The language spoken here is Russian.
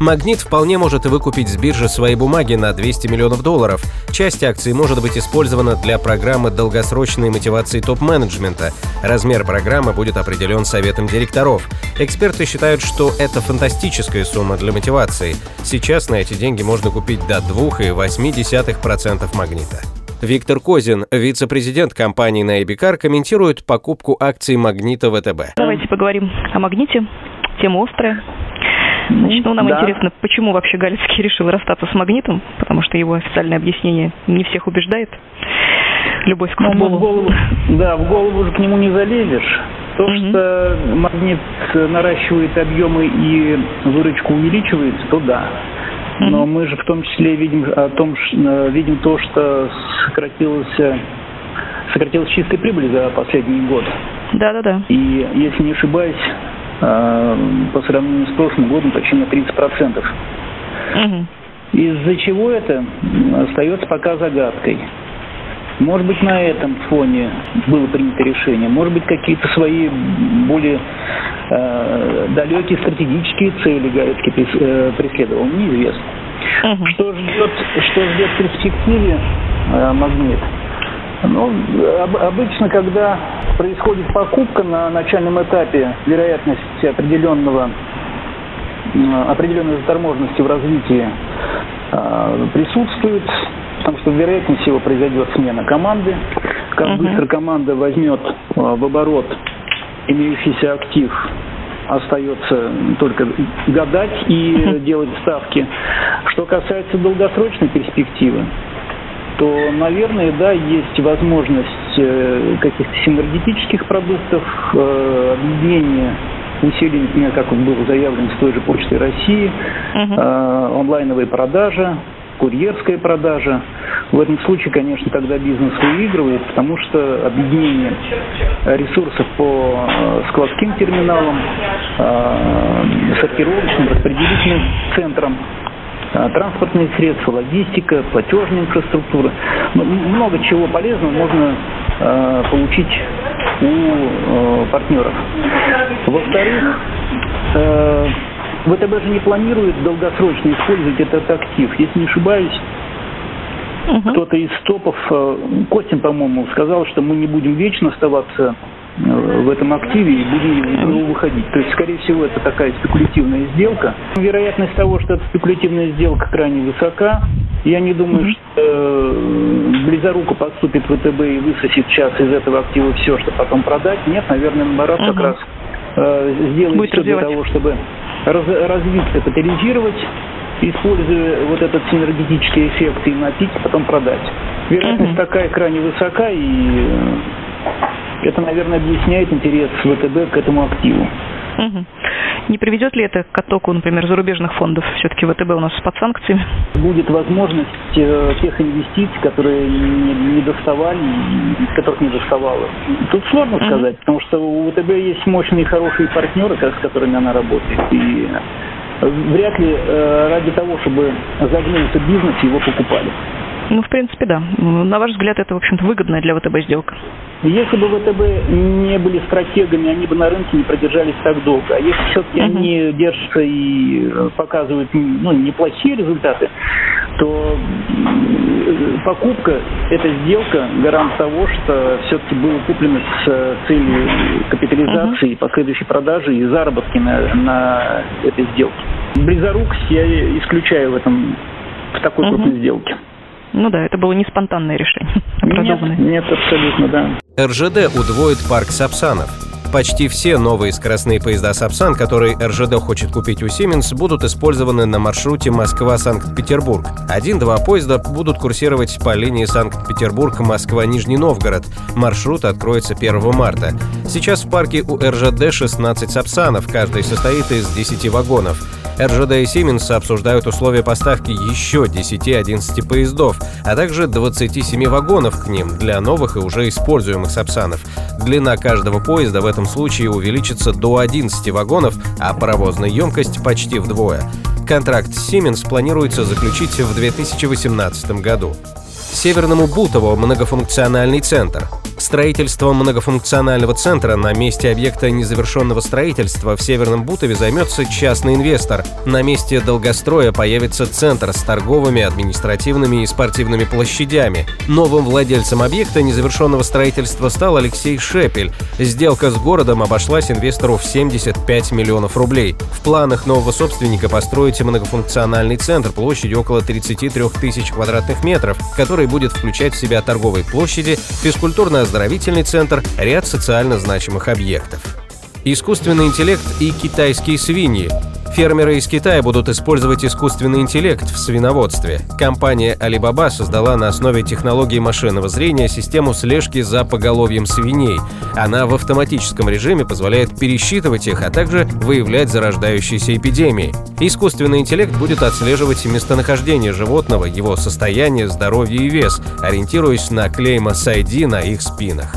Магнит вполне может выкупить с биржи свои бумаги на 200 миллионов долларов. Часть акций может быть использована для программы долгосрочной мотивации топ-менеджмента. Размер программы будет определен советом директоров. Эксперты считают, что это фантастическая сумма для мотивации. Сейчас на эти деньги можно купить до 2,8% магнита. Виктор Козин, вице-президент компании Найбикар, комментирует покупку акций «Магнита» ВТБ. Давайте поговорим о «Магните». Тема острая. Значит, ну, нам да. интересно, почему вообще Галицкий решил расстаться с магнитом, потому что его официальное объяснение не всех убеждает. Любовь к ну, футболу. в голову, да, в голову уже к нему не залезешь. То, угу. что магнит наращивает объемы и выручку увеличивается, то да. Но мы же в том числе видим о том, э, видим то, что сократилась, сократилась чистая прибыль за последний год. Да, да, да. И если не ошибаюсь, по сравнению с прошлым годом почти на 30%. Угу. Из-за чего это остается пока загадкой. Может быть, на этом фоне было принято решение, может быть, какие-то свои более э, далекие стратегические цели Галицкий э, преследовал, неизвестно. Угу. Что ждет, что ждет в перспективе э, магнит? Ну, об, обычно, когда происходит покупка на начальном этапе, вероятность определенного определенной заторможенности в развитии э, присутствует, потому что вероятнее всего произойдет смена команды. Как uh-huh. быстро команда возьмет э, в оборот имеющийся актив, остается только гадать и uh-huh. делать ставки. Что касается долгосрочной перспективы, то, наверное, да, есть возможность э, каких-то синергетических продуктов, э, объединения усилий, например, как он был заявлен с той же Почтой России, uh-huh. онлайновая продажа, курьерская продажа. В этом случае, конечно, тогда бизнес выигрывает, потому что объединение ресурсов по складским терминалам, сортировочным, распределительным центрам транспортные средства, логистика, платежная инфраструктура. Ну, много чего полезного можно э, получить у э, партнеров. Во-вторых, э, ВТБ же не планирует долгосрочно использовать этот актив. Если не ошибаюсь, угу. кто-то из топов, Костин, по-моему, сказал, что мы не будем вечно оставаться в этом активе и будем из него выходить. То есть, скорее всего, это такая спекулятивная сделка. Вероятность того, что это спекулятивная сделка крайне высока. Я не думаю, что э, близоруко поступит ВТБ и высосет сейчас из этого актива все, что потом продать. Нет, наверное, наоборот, как раз э, сделает Будет все развивать. для того, чтобы раз, развить, капитализировать, используя вот этот синергетический эффект и напить, потом продать. Вероятность угу. такая крайне высока и это, наверное, объясняет интерес ВТБ к этому активу. Угу. Не приведет ли это к оттоку, например, зарубежных фондов? Все-таки ВТБ у нас под санкциями. Будет возможность э, тех инвестиций, которые не, не доставали, которых не доставало. Тут сложно угу. сказать, потому что у ВТБ есть мощные и хорошие партнеры, с которыми она работает. И вряд ли э, ради того, чтобы загнулся бизнес, его покупали. Ну, в принципе, да. На ваш взгляд, это, в общем-то, выгодная для ВТБ сделка? Если бы ВТБ не были стратегами, они бы на рынке не продержались так долго. А если все-таки uh-huh. они держатся и показывают ну, неплохие результаты, то покупка – это сделка, гарант того, что все-таки было куплено с целью капитализации, uh-huh. последующей продажи и заработки на, на этой сделке. Близорукость я исключаю в этом в такой uh-huh. крупной сделке. Ну да, это было не спонтанное решение, а Нет, нет, абсолютно, да. РЖД удвоит парк Сапсанов. Почти все новые скоростные поезда «Сапсан», которые РЖД хочет купить у Siemens, будут использованы на маршруте Москва-Санкт-Петербург. Один-два поезда будут курсировать по линии Санкт-Петербург-Москва-Нижний Новгород. Маршрут откроется 1 марта. Сейчас в парке у РЖД 16 «Сапсанов», каждый состоит из 10 вагонов. РЖД и Siemens обсуждают условия поставки еще 10-11 поездов, а также 27 вагонов к ним для новых и уже используемых «Сапсанов». Длина каждого поезда в этом случае увеличится до 11 вагонов, а паровозная емкость почти вдвое. Контракт с Siemens планируется заключить в 2018 году. Северному Бутово многофункциональный центр. Строительство многофункционального центра на месте объекта незавершенного строительства в Северном Бутове займется частный инвестор. На месте долгостроя появится центр с торговыми, административными и спортивными площадями. Новым владельцем объекта незавершенного строительства стал Алексей Шепель. Сделка с городом обошлась инвестору в 75 миллионов рублей. В планах нового собственника построить многофункциональный центр площадью около 33 тысяч квадратных метров, который будет включать в себя торговые площади, физкультурно оздоровительный центр, ряд социально значимых объектов. Искусственный интеллект и китайские свиньи. Фермеры из Китая будут использовать искусственный интеллект в свиноводстве. Компания Alibaba создала на основе технологии машинного зрения систему слежки за поголовьем свиней. Она в автоматическом режиме позволяет пересчитывать их, а также выявлять зарождающиеся эпидемии. Искусственный интеллект будет отслеживать местонахождение животного, его состояние, здоровье и вес, ориентируясь на клейма ID на их спинах.